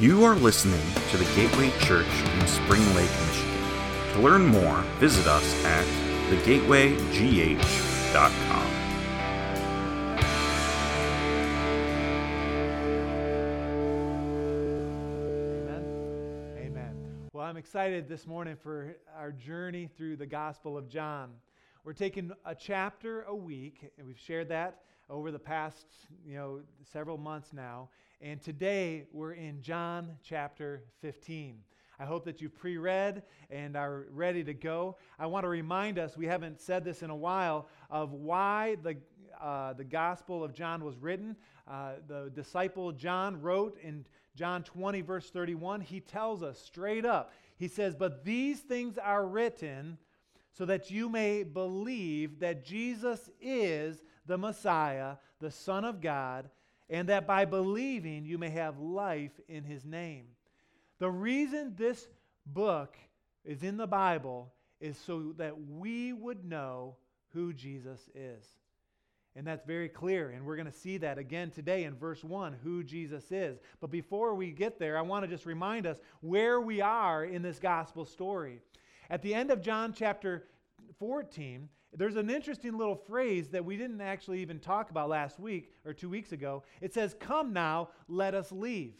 You are listening to the Gateway Church in Spring Lake, Michigan. To learn more, visit us at thegatewaygh.com. Amen. Amen. Well, I'm excited this morning for our journey through the Gospel of John. We're taking a chapter a week, and we've shared that over the past, you know, several months now. And today we're in John chapter 15. I hope that you've pre read and are ready to go. I want to remind us, we haven't said this in a while, of why the, uh, the Gospel of John was written. Uh, the disciple John wrote in John 20, verse 31, he tells us straight up, he says, But these things are written so that you may believe that Jesus is the Messiah, the Son of God, and that by believing you may have life in his name. The reason this book is in the Bible is so that we would know who Jesus is. And that's very clear. And we're going to see that again today in verse 1, who Jesus is. But before we get there, I want to just remind us where we are in this gospel story. At the end of John chapter 14, there's an interesting little phrase that we didn't actually even talk about last week or two weeks ago. It says, Come now, let us leave.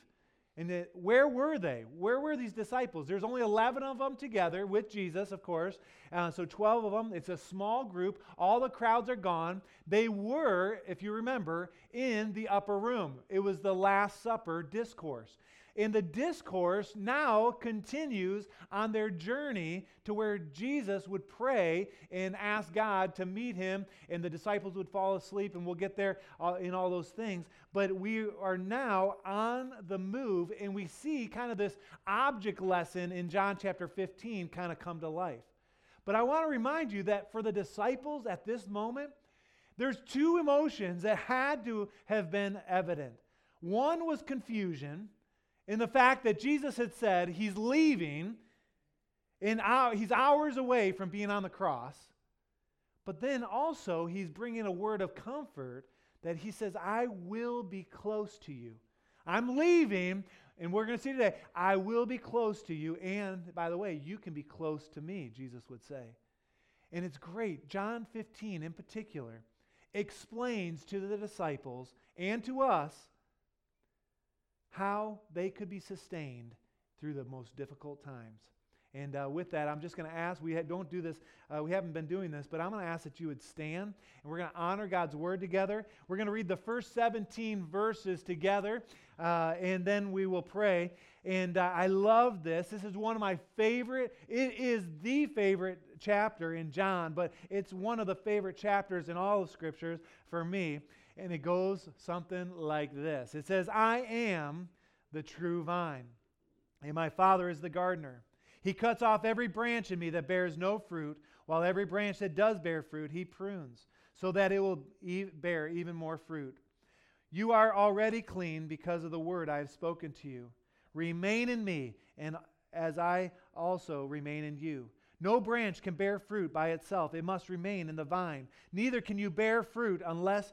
And where were they? Where were these disciples? There's only 11 of them together with Jesus, of course. Uh, so 12 of them. It's a small group. All the crowds are gone. They were, if you remember, in the upper room. It was the Last Supper discourse. And the discourse now continues on their journey to where Jesus would pray and ask God to meet him, and the disciples would fall asleep, and we'll get there uh, in all those things. But we are now on the move, and we see kind of this object lesson in John chapter 15 kind of come to life. But I want to remind you that for the disciples at this moment, there's two emotions that had to have been evident. One was confusion in the fact that Jesus had said he's leaving, in he's hours away from being on the cross. But then also, he's bringing a word of comfort that he says, I will be close to you. I'm leaving, and we're going to see today, I will be close to you. And by the way, you can be close to me, Jesus would say. And it's great. John 15 in particular explains to the disciples and to us how they could be sustained through the most difficult times. And uh, with that, I'm just going to ask, we ha- don't do this, uh, we haven't been doing this, but I'm going to ask that you would stand and we're going to honor God's word together. We're going to read the first 17 verses together uh, and then we will pray. And uh, I love this. This is one of my favorite, it is the favorite chapter in John, but it's one of the favorite chapters in all of scriptures for me. And it goes something like this It says, I am the true vine, and my Father is the gardener. He cuts off every branch in me that bears no fruit, while every branch that does bear fruit, he prunes, so that it will e- bear even more fruit. You are already clean because of the word I have spoken to you. Remain in me, and as I also remain in you. No branch can bear fruit by itself, it must remain in the vine. Neither can you bear fruit unless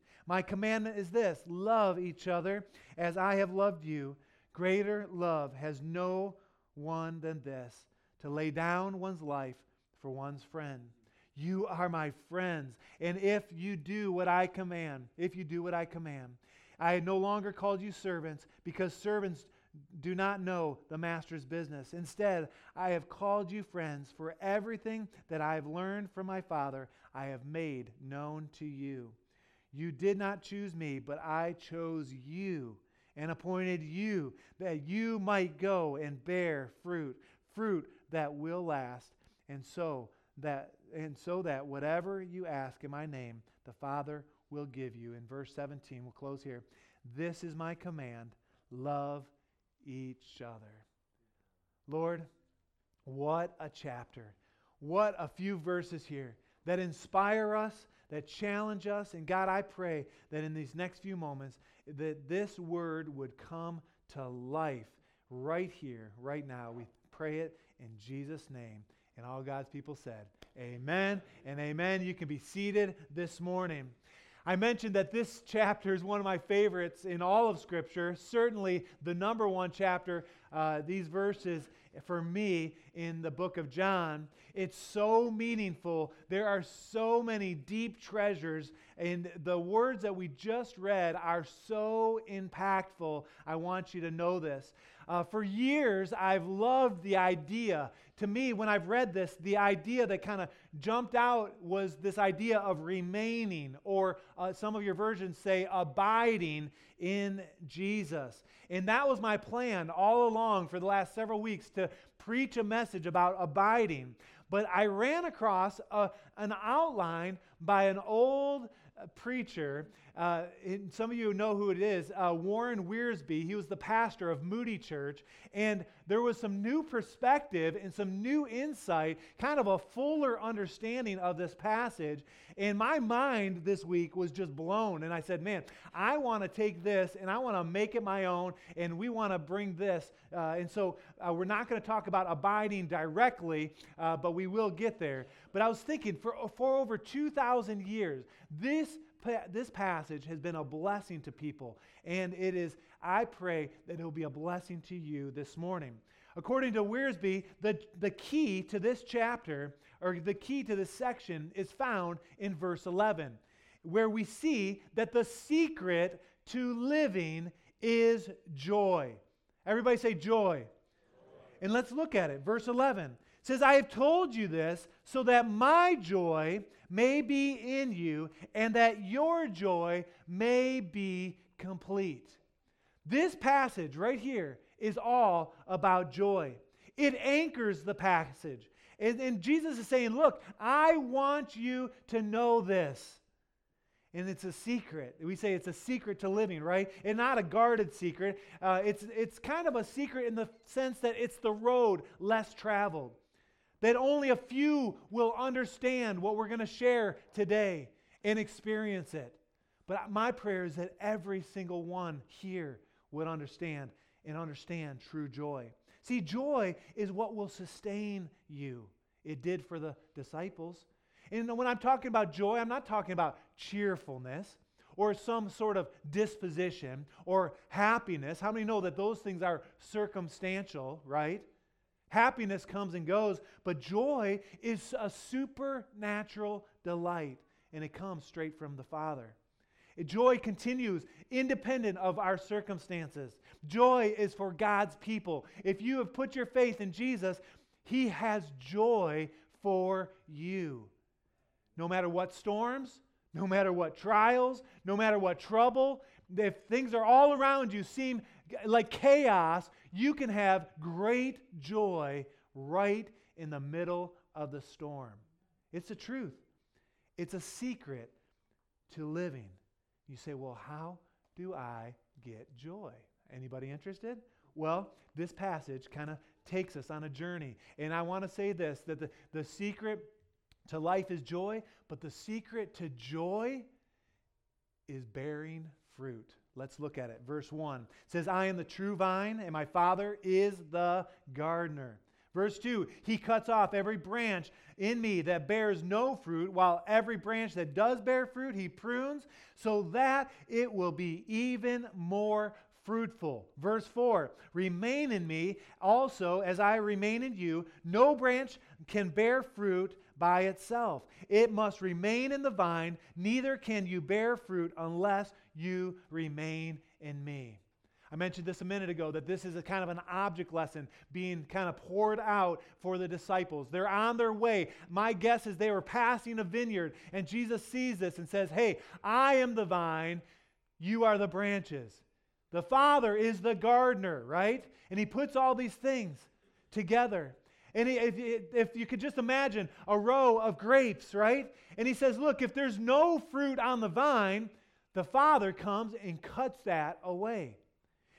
My commandment is this love each other as I have loved you. Greater love has no one than this to lay down one's life for one's friend. You are my friends. And if you do what I command, if you do what I command, I no longer called you servants because servants do not know the master's business. Instead, I have called you friends, for everything that I have learned from my Father, I have made known to you. You did not choose me, but I chose you and appointed you that you might go and bear fruit, fruit that will last, and so that and so that whatever you ask in my name, the Father will give you. In verse 17, we'll close here. This is my command love each other. Lord, what a chapter. What a few verses here that inspire us, that challenge us. And God, I pray that in these next few moments, that this word would come to life right here, right now. We pray it in Jesus' name. And all God's people said, Amen and amen. You can be seated this morning. I mentioned that this chapter is one of my favorites in all of Scripture, certainly the number one chapter, uh, these verses for me in the book of John. It's so meaningful. There are so many deep treasures, and the words that we just read are so impactful. I want you to know this. Uh, for years, I've loved the idea. To me, when I've read this, the idea that kind of jumped out was this idea of remaining, or uh, some of your versions say abiding in Jesus. And that was my plan all along for the last several weeks to preach a message about abiding. But I ran across a, an outline by an old preacher. Uh, some of you know who it is uh, Warren Wiersbe. He was the pastor of Moody Church. And there was some new perspective and some new insight, kind of a fuller understanding of this passage. And my mind this week was just blown. And I said, man, I want to take this and I want to make it my own. And we want to bring this. Uh, and so uh, we're not going to talk about abiding directly, uh, but we will get there. But I was thinking for, for over 2,000 years, this, this passage has been a blessing to people. And it is, I pray that it will be a blessing to you this morning. According to Wiersbe, the, the key to this chapter, or the key to this section, is found in verse 11, where we see that the secret to living is joy. Everybody say joy. joy. And let's look at it. Verse 11 says, I have told you this so that my joy may be in you and that your joy may be complete. This passage right here is all about joy. It anchors the passage. And, and, Jesus is saying, Look, I want you to know this. And it's a secret. We say it's a secret to living, right? And not a guarded secret. Uh, it's, it's kind of a secret in the sense that it's the road less traveled that only a few will understand what we're going to share today and experience it. But my prayer is that every single one here would understand and understand true joy. See, joy is what will sustain you. It did for the disciples. And when I'm talking about joy, I'm not talking about cheerfulness or some sort of disposition or happiness. How many know that those things are circumstantial, right? Happiness comes and goes, but joy is a supernatural delight, and it comes straight from the Father. Joy continues independent of our circumstances. Joy is for God's people. If you have put your faith in Jesus, He has joy for you. No matter what storms, no matter what trials, no matter what trouble, if things are all around you seem like chaos, you can have great joy right in the middle of the storm. It's the truth. It's a secret to living. You say, "Well, how do I get joy?" Anybody interested? Well, this passage kind of takes us on a journey. And I want to say this that the, the secret to life is joy, but the secret to joy is bearing fruit. Let's look at it. Verse 1 says, I am the true vine, and my Father is the gardener. Verse 2 He cuts off every branch in me that bears no fruit, while every branch that does bear fruit, He prunes, so that it will be even more fruitful. Verse 4 Remain in me also as I remain in you. No branch can bear fruit by itself. It must remain in the vine, neither can you bear fruit unless you remain in me. I mentioned this a minute ago that this is a kind of an object lesson being kind of poured out for the disciples. They're on their way. My guess is they were passing a vineyard, and Jesus sees this and says, Hey, I am the vine, you are the branches. The Father is the gardener, right? And he puts all these things together. And if, if you could just imagine a row of grapes, right? And he says, Look, if there's no fruit on the vine, the Father comes and cuts that away.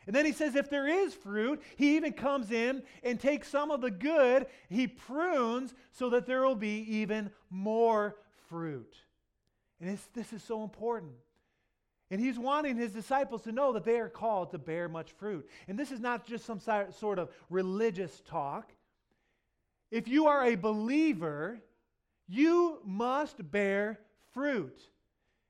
And then he says, if there is fruit, he even comes in and takes some of the good, he prunes so that there will be even more fruit. And this is so important. And he's wanting his disciples to know that they are called to bear much fruit. And this is not just some sort of religious talk. If you are a believer, you must bear fruit.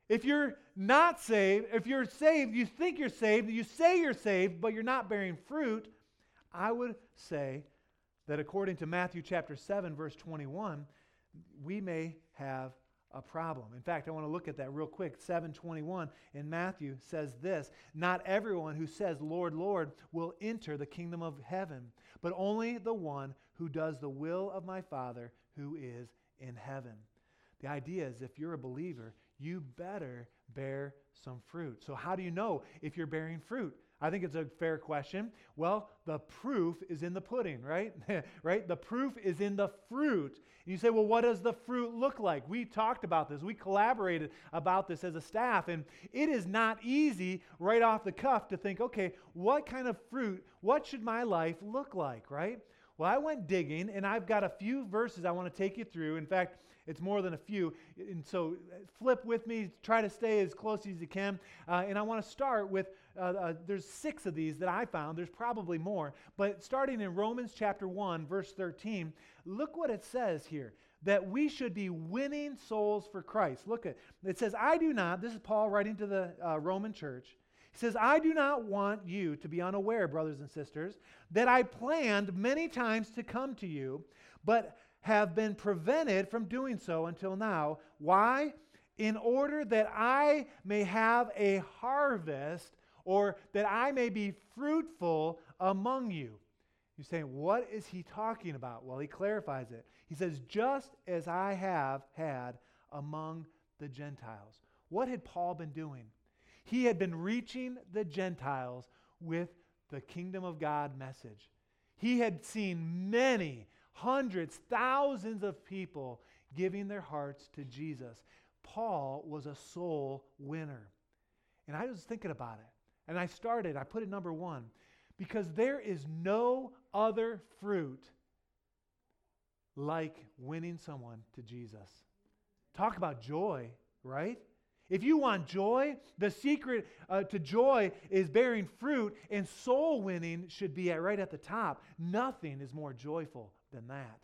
If you're not saved, if you're saved, you think you're saved, you say you're saved, but you're not bearing fruit, I would say that according to Matthew chapter 7, verse 21, we may have a problem. In fact, I want to look at that real quick. 721 in Matthew says this Not everyone who says, Lord, Lord, will enter the kingdom of heaven, but only the one who does the will of my Father who is in heaven. The idea is if you're a believer, you better bear some fruit. So, how do you know if you're bearing fruit? I think it's a fair question. Well, the proof is in the pudding, right? right? The proof is in the fruit. And you say, well, what does the fruit look like? We talked about this. We collaborated about this as a staff. And it is not easy right off the cuff to think, okay, what kind of fruit, what should my life look like, right? Well, I went digging and I've got a few verses I want to take you through. In fact, it's more than a few. And so flip with me, try to stay as close as you can. Uh, and I want to start with uh, uh, there's six of these that I found. There's probably more. But starting in Romans chapter 1, verse 13, look what it says here that we should be winning souls for Christ. Look at it says, I do not, this is Paul writing to the uh, Roman church. He says, I do not want you to be unaware, brothers and sisters, that I planned many times to come to you, but have been prevented from doing so until now. Why? In order that I may have a harvest or that I may be fruitful among you. You're saying, what is he talking about? Well, he clarifies it. He says, just as I have had among the Gentiles. What had Paul been doing? He had been reaching the Gentiles with the kingdom of God message. He had seen many, hundreds, thousands of people giving their hearts to Jesus. Paul was a soul winner. And I was thinking about it. And I started, I put it number one, because there is no other fruit like winning someone to Jesus. Talk about joy, right? If you want joy, the secret uh, to joy is bearing fruit, and soul winning should be at, right at the top. Nothing is more joyful than that.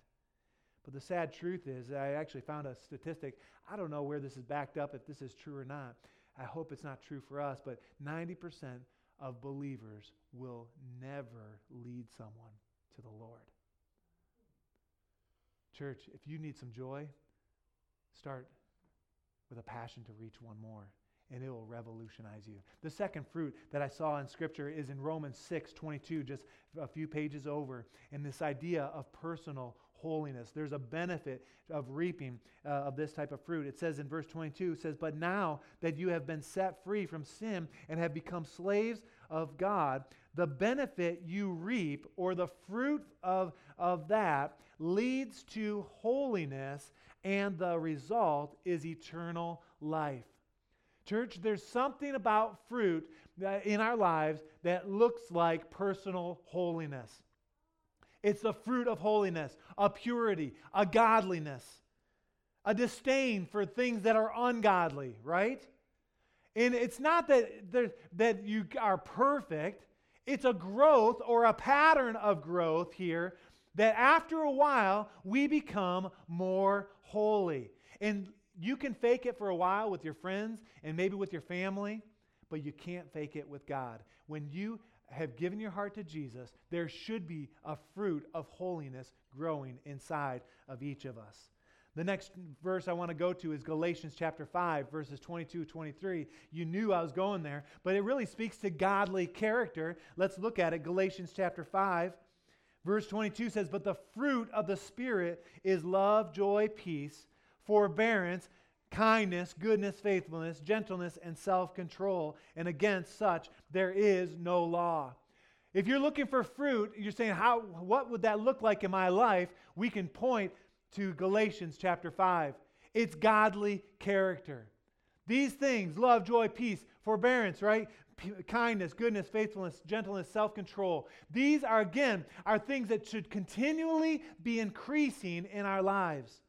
But the sad truth is, I actually found a statistic. I don't know where this is backed up, if this is true or not. I hope it's not true for us, but 90% of believers will never lead someone to the Lord. Church, if you need some joy, start with a passion to reach one more and it will revolutionize you. The second fruit that I saw in Scripture is in Romans 6 22, just a few pages over, and this idea of personal holiness. There's a benefit of reaping uh, of this type of fruit. It says in verse 22, it says, But now that you have been set free from sin and have become slaves of God, the benefit you reap or the fruit of, of that leads to holiness, and the result is eternal life. Church, there's something about fruit in our lives that looks like personal holiness. It's the fruit of holiness, a purity, a godliness, a disdain for things that are ungodly, right? And it's not that, that you are perfect, it's a growth or a pattern of growth here that after a while we become more holy. And you can fake it for a while with your friends and maybe with your family, but you can't fake it with God. When you have given your heart to Jesus, there should be a fruit of holiness growing inside of each of us. The next verse I want to go to is Galatians chapter 5, verses 22 23. You knew I was going there, but it really speaks to godly character. Let's look at it. Galatians chapter 5, verse 22 says, But the fruit of the Spirit is love, joy, peace, forbearance, kindness, goodness, faithfulness, gentleness, and self control. And against such there is no law. If you're looking for fruit, you're saying, How, what would that look like in my life? We can point to Galatians chapter 5. It's godly character. These things love, joy, peace, forbearance, right? Kindness, goodness, faithfulness, gentleness, self control. These are, again, are things that should continually be increasing in our lives.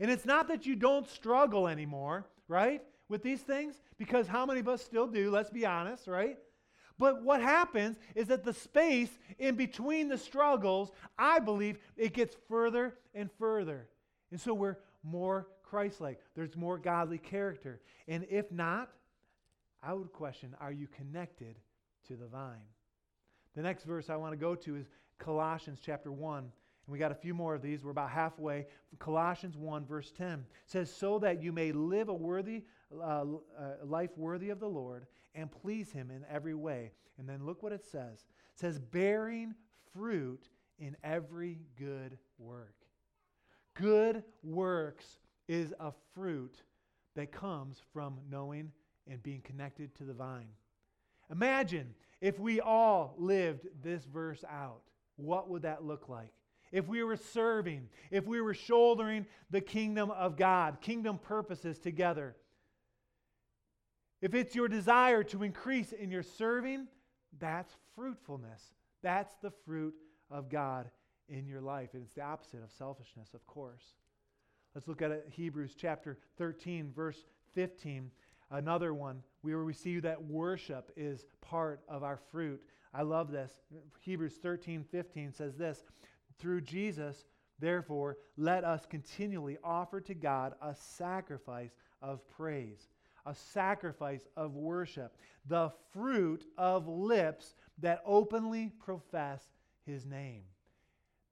And it's not that you don't struggle anymore, right, with these things, because how many of us still do? Let's be honest, right? But what happens is that the space in between the struggles, I believe, it gets further and further. And so we're more Christ like. There's more godly character. And if not, I would question are you connected to the vine? The next verse I want to go to is Colossians chapter 1. And we got a few more of these. We're about halfway. Colossians 1, verse 10 says, So that you may live a worthy uh, uh, life worthy of the Lord and please him in every way. And then look what it says. It says, bearing fruit in every good work. Good works is a fruit that comes from knowing and being connected to the vine. Imagine if we all lived this verse out. What would that look like? If we were serving, if we were shouldering the kingdom of God, kingdom purposes together, if it's your desire to increase in your serving, that's fruitfulness. That's the fruit of God in your life. And it's the opposite of selfishness, of course. Let's look at it, Hebrews chapter 13, verse 15. Another one we see that worship is part of our fruit. I love this. Hebrews 13, 15 says this Through Jesus, therefore, let us continually offer to God a sacrifice of praise a sacrifice of worship, the fruit of lips that openly profess his name.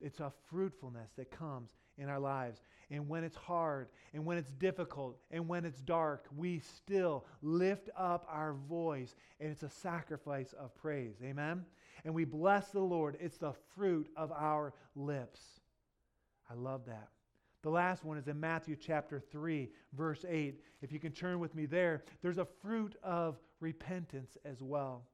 It's a fruitfulness that comes in our lives. And when it's hard, and when it's difficult, and when it's dark, we still lift up our voice, and it's a sacrifice of praise. Amen? And we bless the Lord. It's the fruit of our lips. I love that. The last one is in Matthew chapter 3, verse 8. If you can turn with me there, there's a fruit of repentance as well.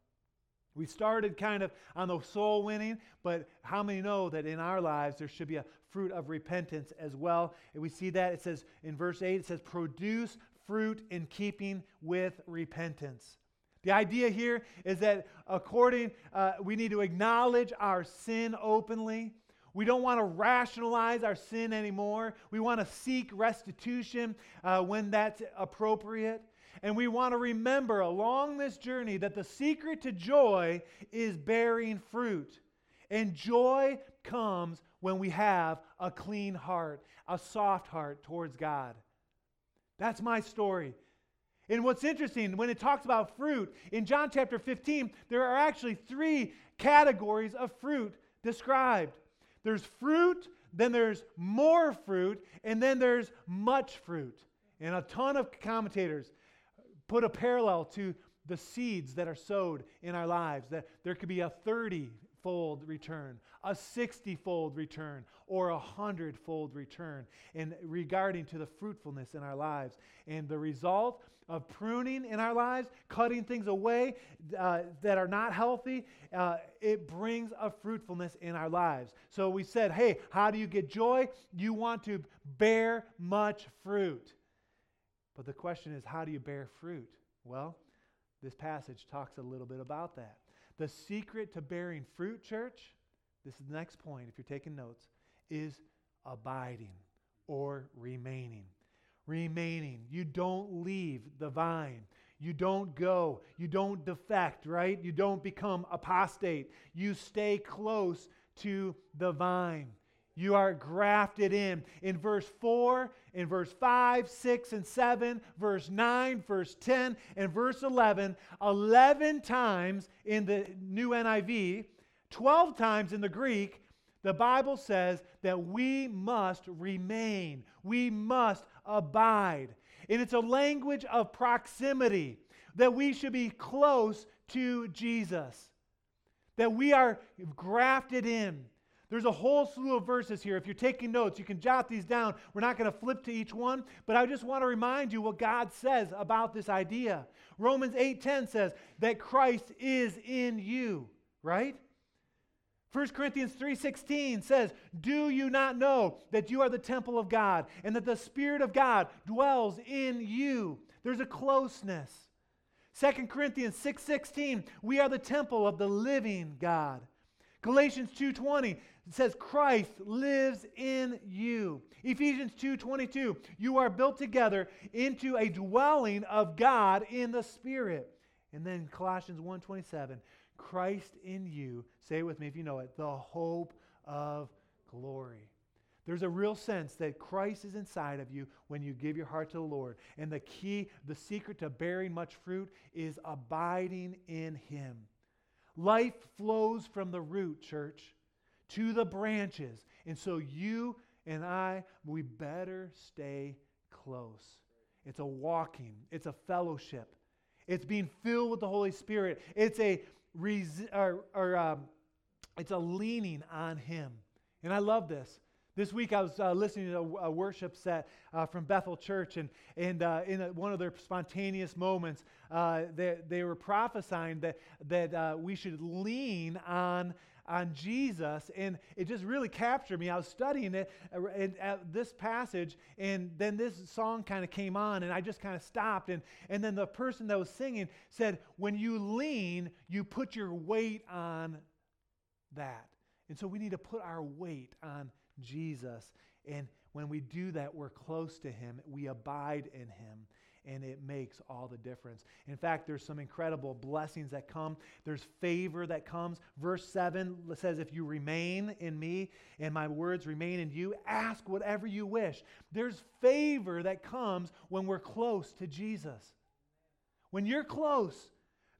We started kind of on the soul winning, but how many know that in our lives there should be a fruit of repentance as well? And we see that it says in verse 8, it says, produce fruit in keeping with repentance. The idea here is that according, uh, we need to acknowledge our sin openly. We don't want to rationalize our sin anymore. We want to seek restitution uh, when that's appropriate. And we want to remember along this journey that the secret to joy is bearing fruit. And joy comes when we have a clean heart, a soft heart towards God. That's my story. And what's interesting, when it talks about fruit, in John chapter 15, there are actually three categories of fruit described. There's fruit, then there's more fruit, and then there's much fruit. And a ton of commentators put a parallel to the seeds that are sowed in our lives, that there could be a 30 fold return, a 60 fold return, or a 100 fold return in regarding to the fruitfulness in our lives. And the result of pruning in our lives, cutting things away uh, that are not healthy, uh, it brings a fruitfulness in our lives. So we said, hey, how do you get joy? You want to bear much fruit. But the question is, how do you bear fruit? Well, this passage talks a little bit about that. The secret to bearing fruit, church, this is the next point if you're taking notes, is abiding or remaining remaining. You don't leave the vine. You don't go. You don't defect, right? You don't become apostate. You stay close to the vine. You are grafted in. In verse 4, in verse 5, 6, and 7, verse 9, verse 10, and verse 11, 11 times in the New NIV, 12 times in the Greek, The Bible says that we must remain, we must abide. And it's a language of proximity, that we should be close to Jesus, that we are grafted in. There's a whole slew of verses here. If you're taking notes, you can jot these down. We're not going to flip to each one, but I just want to remind you what God says about this idea. Romans 8:10 says that Christ is in you, right? 1 Corinthians 3:16 says, "Do you not know that you are the temple of God and that the spirit of God dwells in you?" There's a closeness. 2 Corinthians 6:16, "We are the temple of the living God." Galatians 2:20 says Christ lives in you. Ephesians 2:22, you are built together into a dwelling of God in the Spirit. And then Colossians 1:27, Christ in you, say it with me if you know it, the hope of glory. There's a real sense that Christ is inside of you when you give your heart to the Lord. And the key, the secret to bearing much fruit is abiding in Him. Life flows from the root, church to the branches. And so you and I, we better stay close. It's a walking, it's a fellowship, it's being filled with the Holy Spirit. It's a or, or um, it's a leaning on Him. And I love this. This week I was uh, listening to a, a worship set uh, from Bethel Church, and, and uh, in a, one of their spontaneous moments, uh, they, they were prophesying that, that uh, we should lean on on Jesus, and it just really captured me. I was studying it uh, at this passage, and then this song kind of came on, and I just kind of stopped. And, and then the person that was singing said, When you lean, you put your weight on that. And so we need to put our weight on Jesus. And when we do that, we're close to Him, we abide in Him and it makes all the difference. In fact, there's some incredible blessings that come. There's favor that comes. Verse 7 says, If you remain in me and my words remain in you, ask whatever you wish. There's favor that comes when we're close to Jesus. When you're close,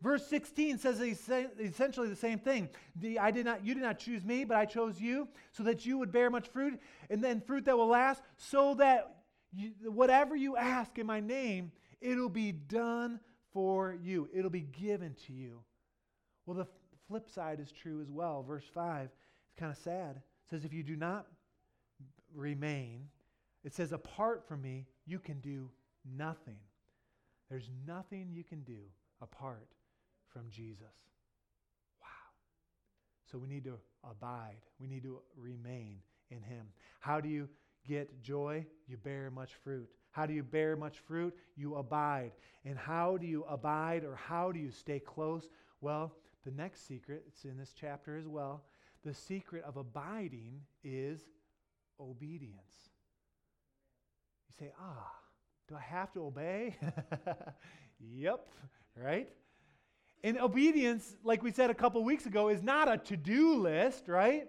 Verse 16 says essentially the same thing. The, I did not, you did not choose me, but I chose you so that you would bear much fruit, and then fruit that will last, so that you, whatever you ask in my name, it'll be done for you. It'll be given to you. Well, the flip side is true as well. Verse 5, it's kind of sad. It says, If you do not remain, it says, Apart from me, you can do nothing. There's nothing you can do apart from Jesus. Wow. So we need to abide, we need to remain in Him. How do you get joy? You bear much fruit. How do you bear much fruit? You abide. And how do you abide or how do you stay close? Well, the next secret, it's in this chapter as well. The secret of abiding is obedience. You say, ah, do I have to obey? yep, right? And obedience, like we said a couple weeks ago, is not a to do list, right?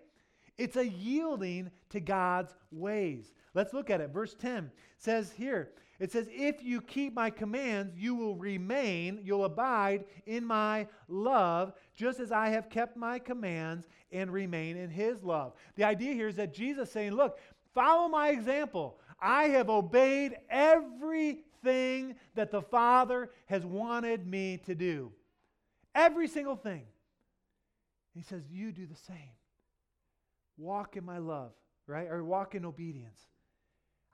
It's a yielding to God's ways. Let's look at it. Verse 10 says here, it says, If you keep my commands, you will remain, you'll abide in my love, just as I have kept my commands and remain in his love. The idea here is that Jesus saying, Look, follow my example. I have obeyed everything that the Father has wanted me to do. Every single thing. He says, You do the same. Walk in my love, right? Or walk in obedience.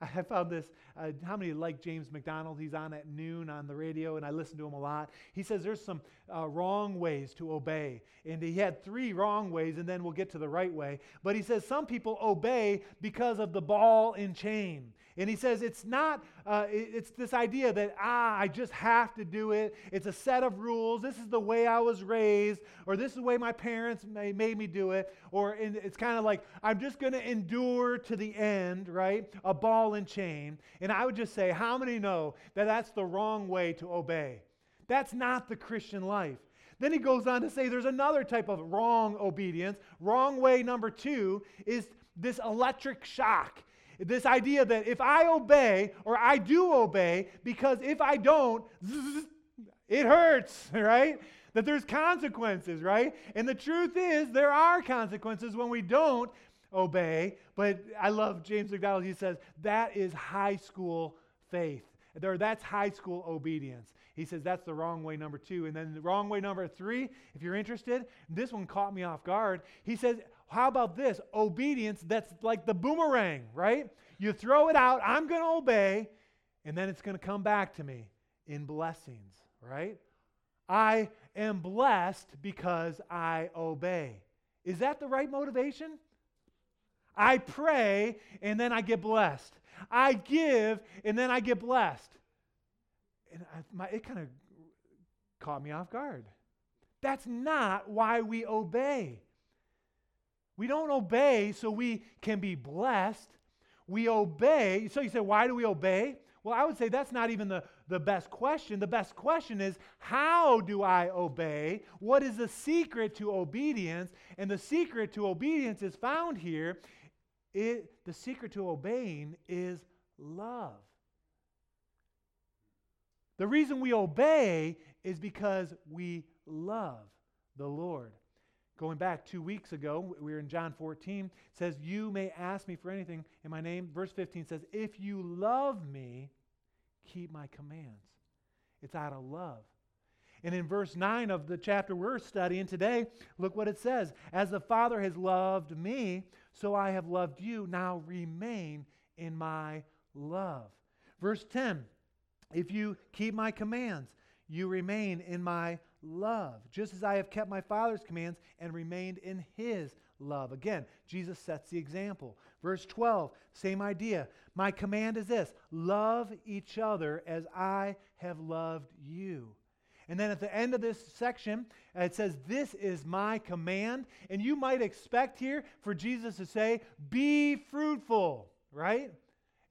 I found this. Uh, how many like James MacDonald? He's on at noon on the radio, and I listen to him a lot. He says there's some uh, wrong ways to obey. And he had three wrong ways, and then we'll get to the right way. But he says some people obey because of the ball and chain. And he says it's not, uh, it's this idea that, ah, I just have to do it. It's a set of rules. This is the way I was raised, or this is the way my parents made me do it. Or it's kind of like, I'm just going to endure to the end, right? A ball and chain. And I would just say, how many know that that's the wrong way to obey? That's not the Christian life. Then he goes on to say there's another type of wrong obedience. Wrong way number two is this electric shock. This idea that if I obey or I do obey, because if I don't, it hurts, right? That there's consequences, right? And the truth is, there are consequences when we don't obey, but I love James MacDonald. He says that is high school faith. Or that's high school obedience. He says that's the wrong way, number two. And then the wrong way, number three, if you're interested, this one caught me off guard. He says, How about this? Obedience that's like the boomerang, right? You throw it out, I'm going to obey, and then it's going to come back to me in blessings, right? I am blessed because I obey. Is that the right motivation? I pray and then I get blessed. I give and then I get blessed. And I, my, it kind of caught me off guard. That's not why we obey. We don't obey so we can be blessed. We obey. So you say, why do we obey? Well, I would say that's not even the, the best question. The best question is, how do I obey? What is the secret to obedience? And the secret to obedience is found here. It, the secret to obeying is love. The reason we obey is because we love the Lord. Going back two weeks ago, we were in John 14, says, You may ask me for anything in my name. Verse 15 says, If you love me, keep my commands. It's out of love. And in verse 9 of the chapter we're studying today, look what it says As the Father has loved me, so I have loved you. Now remain in my love. Verse 10 If you keep my commands, you remain in my love, just as I have kept my Father's commands and remained in his love. Again, Jesus sets the example. Verse 12, same idea. My command is this love each other as I have loved you. And then at the end of this section, it says, This is my command. And you might expect here for Jesus to say, Be fruitful, right?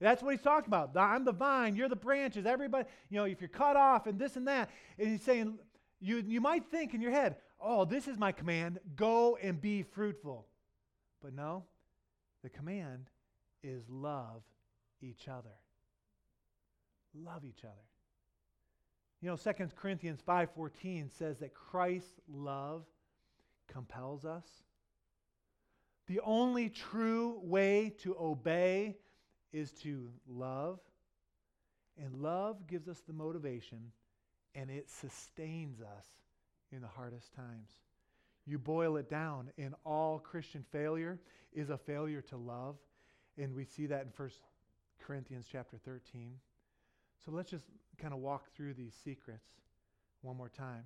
That's what he's talking about. I'm the vine, you're the branches, everybody, you know, if you're cut off and this and that. And he's saying, you, you might think in your head, oh, this is my command go and be fruitful. But no, the command is love each other. Love each other. You know, 2 Corinthians 5:14 says that Christ's love compels us. The only true way to obey is to love. And love gives us the motivation and it sustains us in the hardest times. You boil it down, and all Christian failure is a failure to love. And we see that in 1 Corinthians chapter 13. So let's just kind of walk through these secrets one more time.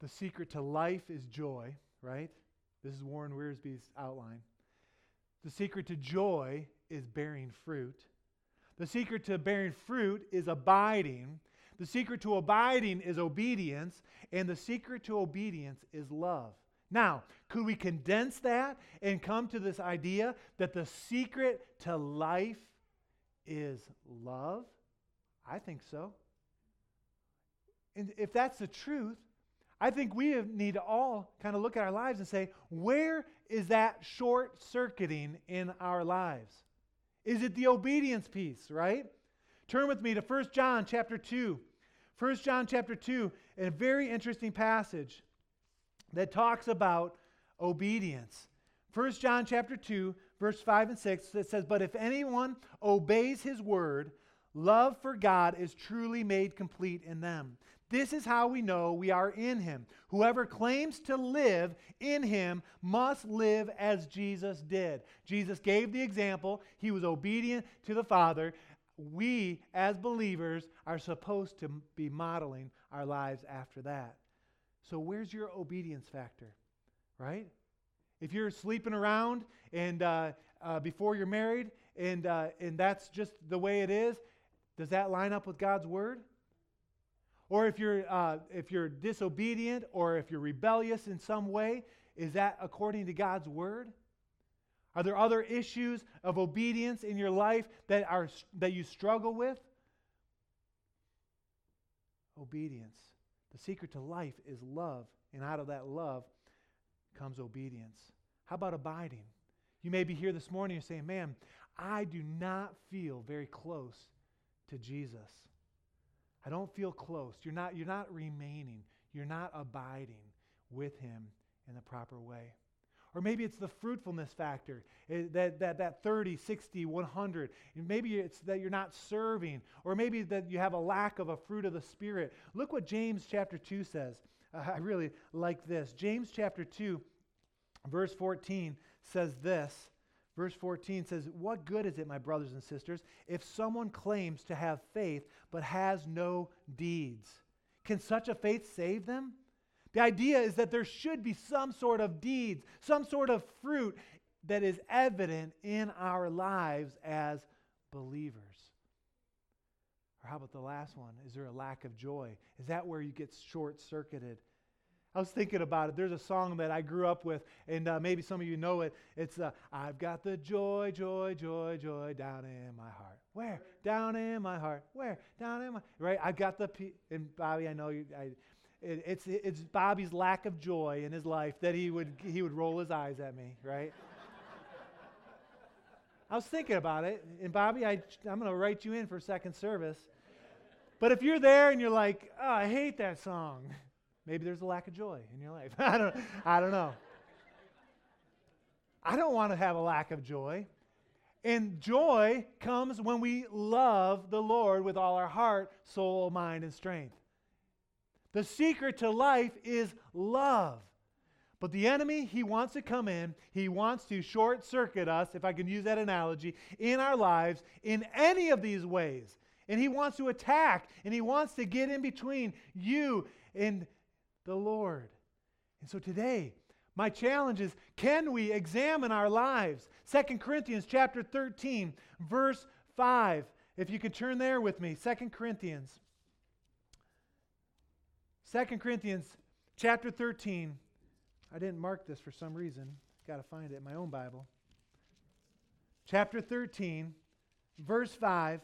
The secret to life is joy, right? This is Warren Wiersbe's outline. The secret to joy is bearing fruit. The secret to bearing fruit is abiding. The secret to abiding is obedience. And the secret to obedience is love. Now, could we condense that and come to this idea that the secret to life is love? I think so. And if that's the truth, I think we need to all kind of look at our lives and say, where is that short circuiting in our lives? Is it the obedience piece, right? Turn with me to 1 John chapter 2. 1 John chapter 2, a very interesting passage that talks about obedience. 1 John chapter 2, verse 5 and 6, it says, But if anyone obeys his word, love for God is truly made complete in them. This is how we know we are in him. Whoever claims to live in him must live as Jesus did. Jesus gave the example. He was obedient to the Father. We, as believers, are supposed to be modeling our lives after that. So, where's your obedience factor? Right? If you're sleeping around and uh, uh, before you're married, and, uh, and that's just the way it is, does that line up with God's word? Or if you're, uh, if you're disobedient or if you're rebellious in some way, is that according to God's word? Are there other issues of obedience in your life that, are, that you struggle with? Obedience. The secret to life is love, and out of that love comes obedience. How about abiding? You may be here this morning and saying, Man, I do not feel very close to Jesus. I don't feel close. You're not, you're not remaining. You're not abiding with him in the proper way. Or maybe it's the fruitfulness factor, eh, that, that, that 30, 60, 100. Maybe it's that you're not serving, or maybe that you have a lack of a fruit of the Spirit. Look what James chapter 2 says. I really like this. James chapter 2, verse 14 says this. Verse 14 says, What good is it, my brothers and sisters, if someone claims to have faith but has no deeds? Can such a faith save them? The idea is that there should be some sort of deeds, some sort of fruit that is evident in our lives as believers. Or how about the last one? Is there a lack of joy? Is that where you get short circuited? I was thinking about it. There's a song that I grew up with, and uh, maybe some of you know it. It's uh, I've got the joy, joy, joy, joy down in my heart. Where? Down in my heart. Where? Down in my right. I've got the and Bobby. I know you. I, it, it's, it's Bobby's lack of joy in his life that he would, he would roll his eyes at me, right? I was thinking about it, and Bobby, I, I'm going to write you in for second service. But if you're there and you're like, oh, I hate that song, maybe there's a lack of joy in your life. I, don't, I don't know. I don't want to have a lack of joy. And joy comes when we love the Lord with all our heart, soul, mind, and strength. The secret to life is love. But the enemy, he wants to come in, he wants to short circuit us, if I can use that analogy, in our lives in any of these ways. And he wants to attack, and he wants to get in between you and the Lord. And so today, my challenge is can we examine our lives? 2 Corinthians chapter 13, verse 5. If you could turn there with me, 2 Corinthians 2 Corinthians chapter 13. I didn't mark this for some reason. Got to find it in my own Bible. Chapter 13, verse 5.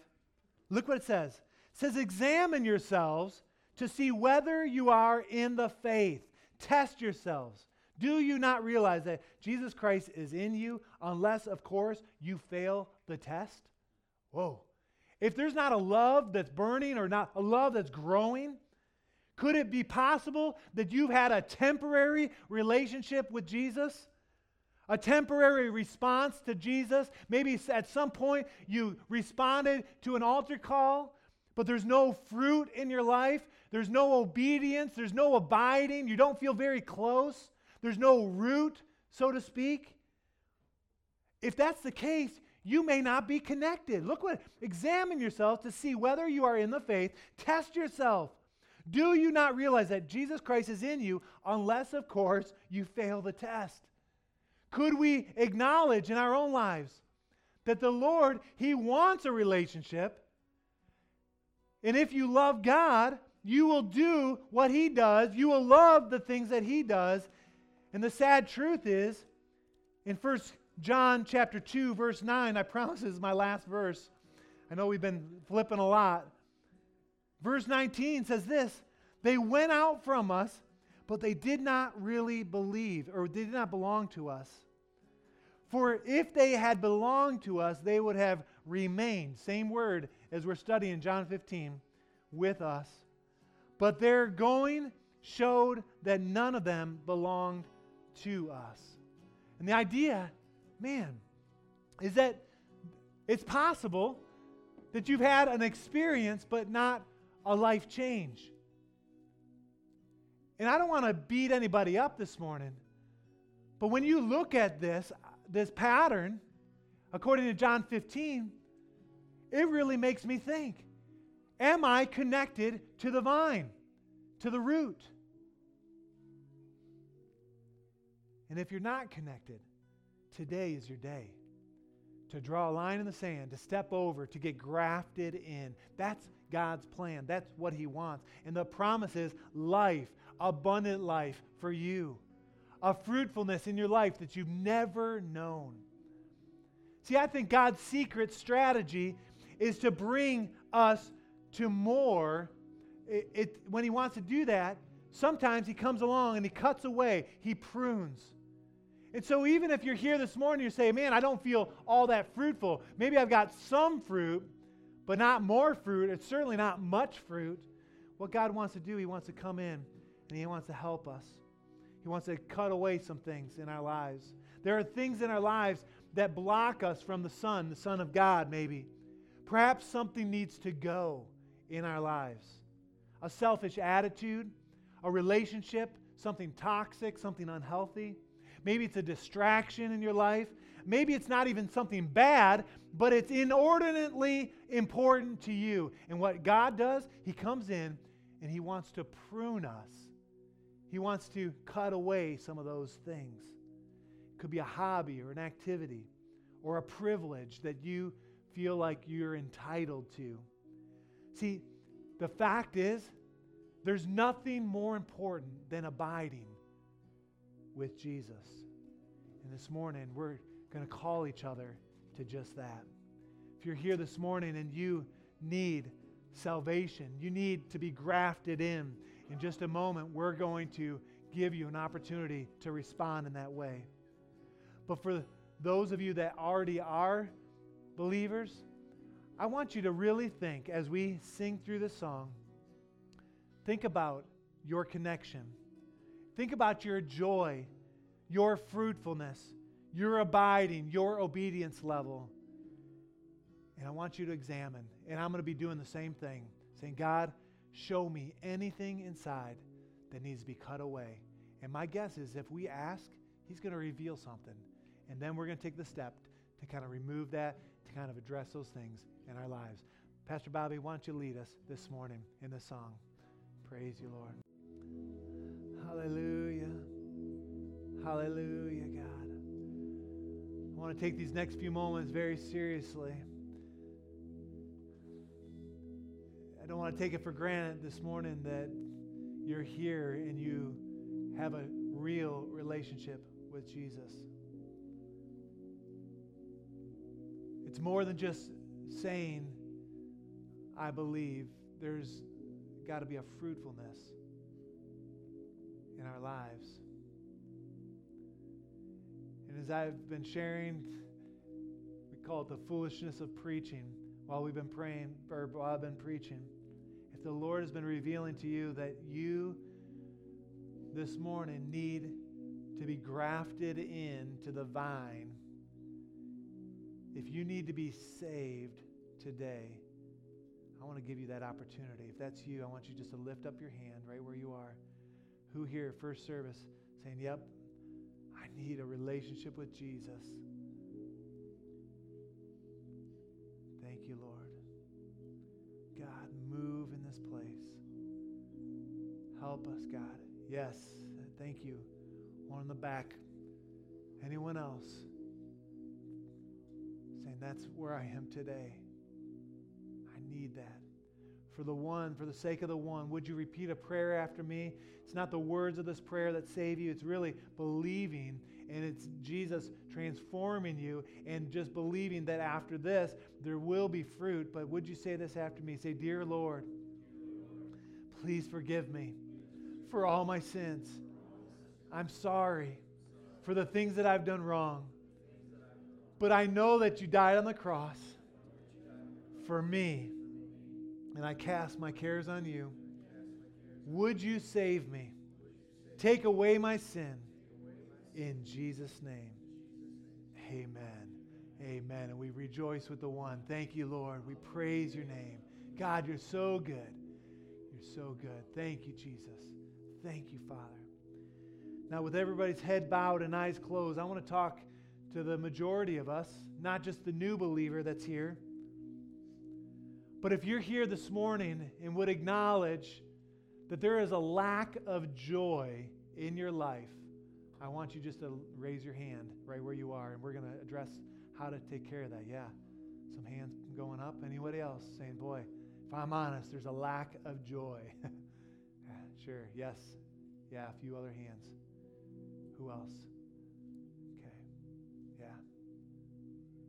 Look what it says. It says, Examine yourselves to see whether you are in the faith. Test yourselves. Do you not realize that Jesus Christ is in you unless, of course, you fail the test? Whoa. If there's not a love that's burning or not a love that's growing, could it be possible that you've had a temporary relationship with Jesus? A temporary response to Jesus? Maybe at some point you responded to an altar call, but there's no fruit in your life. There's no obedience. There's no abiding. You don't feel very close. There's no root, so to speak. If that's the case, you may not be connected. Look what, examine yourself to see whether you are in the faith. Test yourself. Do you not realize that Jesus Christ is in you unless, of course, you fail the test? Could we acknowledge in our own lives that the Lord, He wants a relationship? And if you love God, you will do what He does. You will love the things that He does. And the sad truth is, in First John chapter 2, verse 9, I promise this is my last verse. I know we've been flipping a lot. Verse 19 says this They went out from us, but they did not really believe, or they did not belong to us. For if they had belonged to us, they would have remained, same word as we're studying John 15, with us. But their going showed that none of them belonged to us. And the idea, man, is that it's possible that you've had an experience but not a life change. And I don't want to beat anybody up this morning, but when you look at this, this pattern, according to John 15, it really makes me think Am I connected to the vine, to the root? And if you're not connected, today is your day to draw a line in the sand, to step over, to get grafted in. That's God's plan. That's what He wants. And the promise is life, abundant life for you, a fruitfulness in your life that you've never known. See, I think God's secret strategy is to bring us to more. It, it, when He wants to do that, sometimes He comes along and He cuts away, He prunes. And so, even if you're here this morning, you say, Man, I don't feel all that fruitful. Maybe I've got some fruit, but not more fruit. It's certainly not much fruit. What God wants to do, He wants to come in and He wants to help us. He wants to cut away some things in our lives. There are things in our lives that block us from the Son, the Son of God, maybe. Perhaps something needs to go in our lives a selfish attitude, a relationship, something toxic, something unhealthy. Maybe it's a distraction in your life. Maybe it's not even something bad, but it's inordinately important to you. And what God does, He comes in and He wants to prune us. He wants to cut away some of those things. It could be a hobby or an activity or a privilege that you feel like you're entitled to. See, the fact is, there's nothing more important than abiding with Jesus. And this morning, we're going to call each other to just that. If you're here this morning and you need salvation, you need to be grafted in, in just a moment, we're going to give you an opportunity to respond in that way. But for those of you that already are believers, I want you to really think as we sing through this song, think about your connection. Think about your joy, your fruitfulness, your abiding, your obedience level. And I want you to examine. And I'm going to be doing the same thing, saying, God, show me anything inside that needs to be cut away. And my guess is if we ask, He's going to reveal something. And then we're going to take the step to kind of remove that, to kind of address those things in our lives. Pastor Bobby, why don't you lead us this morning in this song? Praise you, Lord. Hallelujah. Hallelujah, God. I want to take these next few moments very seriously. I don't want to take it for granted this morning that you're here and you have a real relationship with Jesus. It's more than just saying, I believe. There's got to be a fruitfulness in our lives. And as I've been sharing, we call it the foolishness of preaching while we've been praying, or while I've been preaching. If the Lord has been revealing to you that you this morning need to be grafted into the vine, if you need to be saved today, I want to give you that opportunity. If that's you, I want you just to lift up your hand right where you are. Who here, first service, saying, Yep, I need a relationship with Jesus. Thank you, Lord. God, move in this place. Help us, God. Yes, thank you. One in the back. Anyone else? Saying, That's where I am today. I need that. For the one, for the sake of the one, would you repeat a prayer after me? It's not the words of this prayer that save you, it's really believing and it's Jesus transforming you and just believing that after this there will be fruit. But would you say this after me? Say, Dear Lord, please forgive me for all my sins. I'm sorry for the things that I've done wrong. But I know that you died on the cross for me, and I cast my cares on you. Would you save me? Take away my sin. In Jesus' name. Amen. Amen. And we rejoice with the one. Thank you, Lord. We praise your name. God, you're so good. You're so good. Thank you, Jesus. Thank you, Father. Now, with everybody's head bowed and eyes closed, I want to talk to the majority of us, not just the new believer that's here. But if you're here this morning and would acknowledge that there is a lack of joy in your life, I want you just to raise your hand right where you are, and we're going to address how to take care of that. Yeah, some hands going up. Anybody else saying, Boy, if I'm honest, there's a lack of joy. sure, yes. Yeah, a few other hands. Who else? Okay, yeah.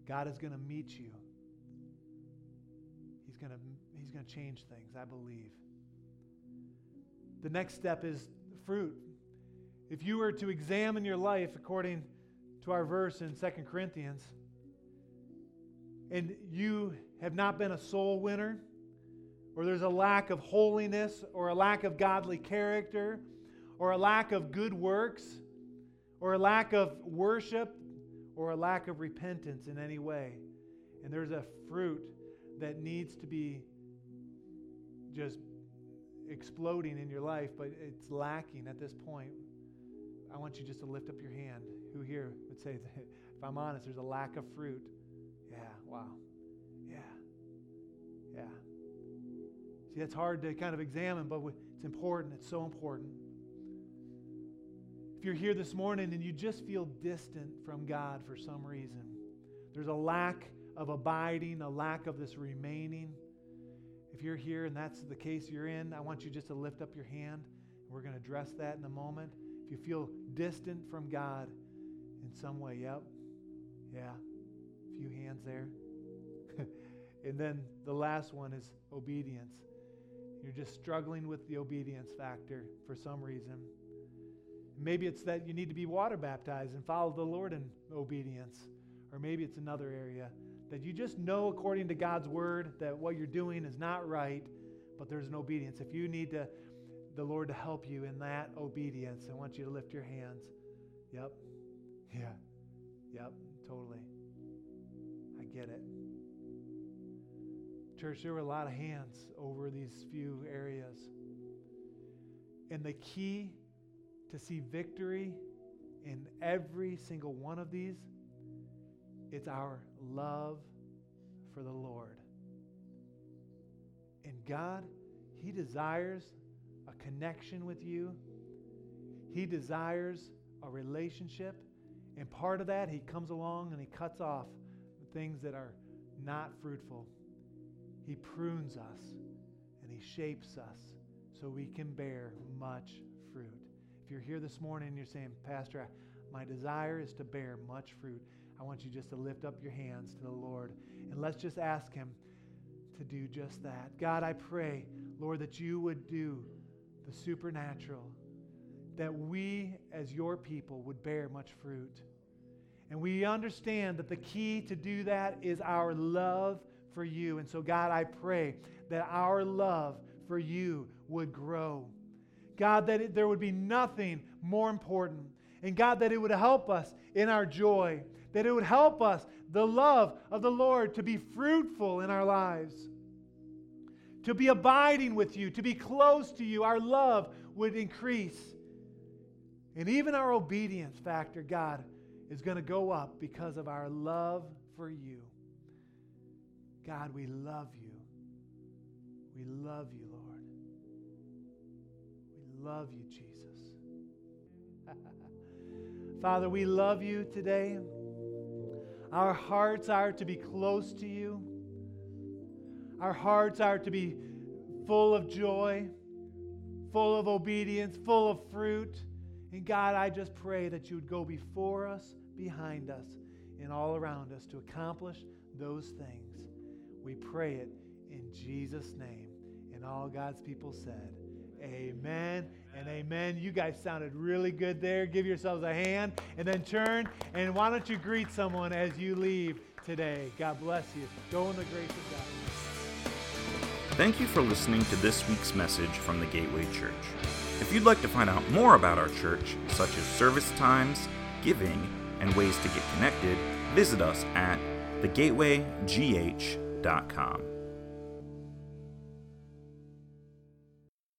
God is going to meet you. Going to he's going to change things, I believe. The next step is fruit. If you were to examine your life according to our verse in 2 Corinthians, and you have not been a soul winner, or there's a lack of holiness, or a lack of godly character, or a lack of good works, or a lack of worship, or a lack of repentance in any way. And there's a fruit that needs to be just exploding in your life, but it's lacking at this point. I want you just to lift up your hand. Who here would say, if I'm honest, there's a lack of fruit? Yeah, wow. Yeah, yeah. See, that's hard to kind of examine, but it's important. It's so important. If you're here this morning and you just feel distant from God for some reason, there's a lack of abiding, a lack of this remaining. If you're here and that's the case you're in, I want you just to lift up your hand. We're going to address that in a moment. If you feel distant from God in some way, yep. Yeah. A few hands there. and then the last one is obedience. You're just struggling with the obedience factor for some reason. Maybe it's that you need to be water baptized and follow the Lord in obedience. Or maybe it's another area that you just know according to God's word that what you're doing is not right, but there's an obedience. If you need to, the Lord to help you in that obedience, I want you to lift your hands. Yep. Yeah. Yep. Totally. I get it. Church, there were a lot of hands over these few areas. And the key to see victory in every single one of these it's our love for the Lord. And God, He desires a connection with you, He desires a relationship. And part of that, He comes along and He cuts off things that are not fruitful. He prunes us and He shapes us so we can bear much fruit. If you're here this morning and you're saying, Pastor, my desire is to bear much fruit. I want you just to lift up your hands to the Lord and let's just ask Him to do just that. God, I pray, Lord, that you would do the supernatural, that we as your people would bear much fruit. And we understand that the key to do that is our love for you. And so, God, I pray that our love for you would grow. God, that it, there would be nothing more important. And God, that it would help us in our joy that it would help us, the love of the Lord, to be fruitful in our lives, to be abiding with you, to be close to you. Our love would increase. And even our obedience factor, God, is going to go up because of our love for you. God, we love you. We love you, Lord. We love you, Jesus. Father, we love you today. Our hearts are to be close to you. Our hearts are to be full of joy, full of obedience, full of fruit. And God, I just pray that you would go before us, behind us, and all around us to accomplish those things. We pray it in Jesus' name. And all God's people said, Amen and amen. You guys sounded really good there. Give yourselves a hand and then turn. And why don't you greet someone as you leave today? God bless you. Go in the grace of God. Thank you for listening to this week's message from the Gateway Church. If you'd like to find out more about our church, such as service times, giving, and ways to get connected, visit us at thegatewaygh.com.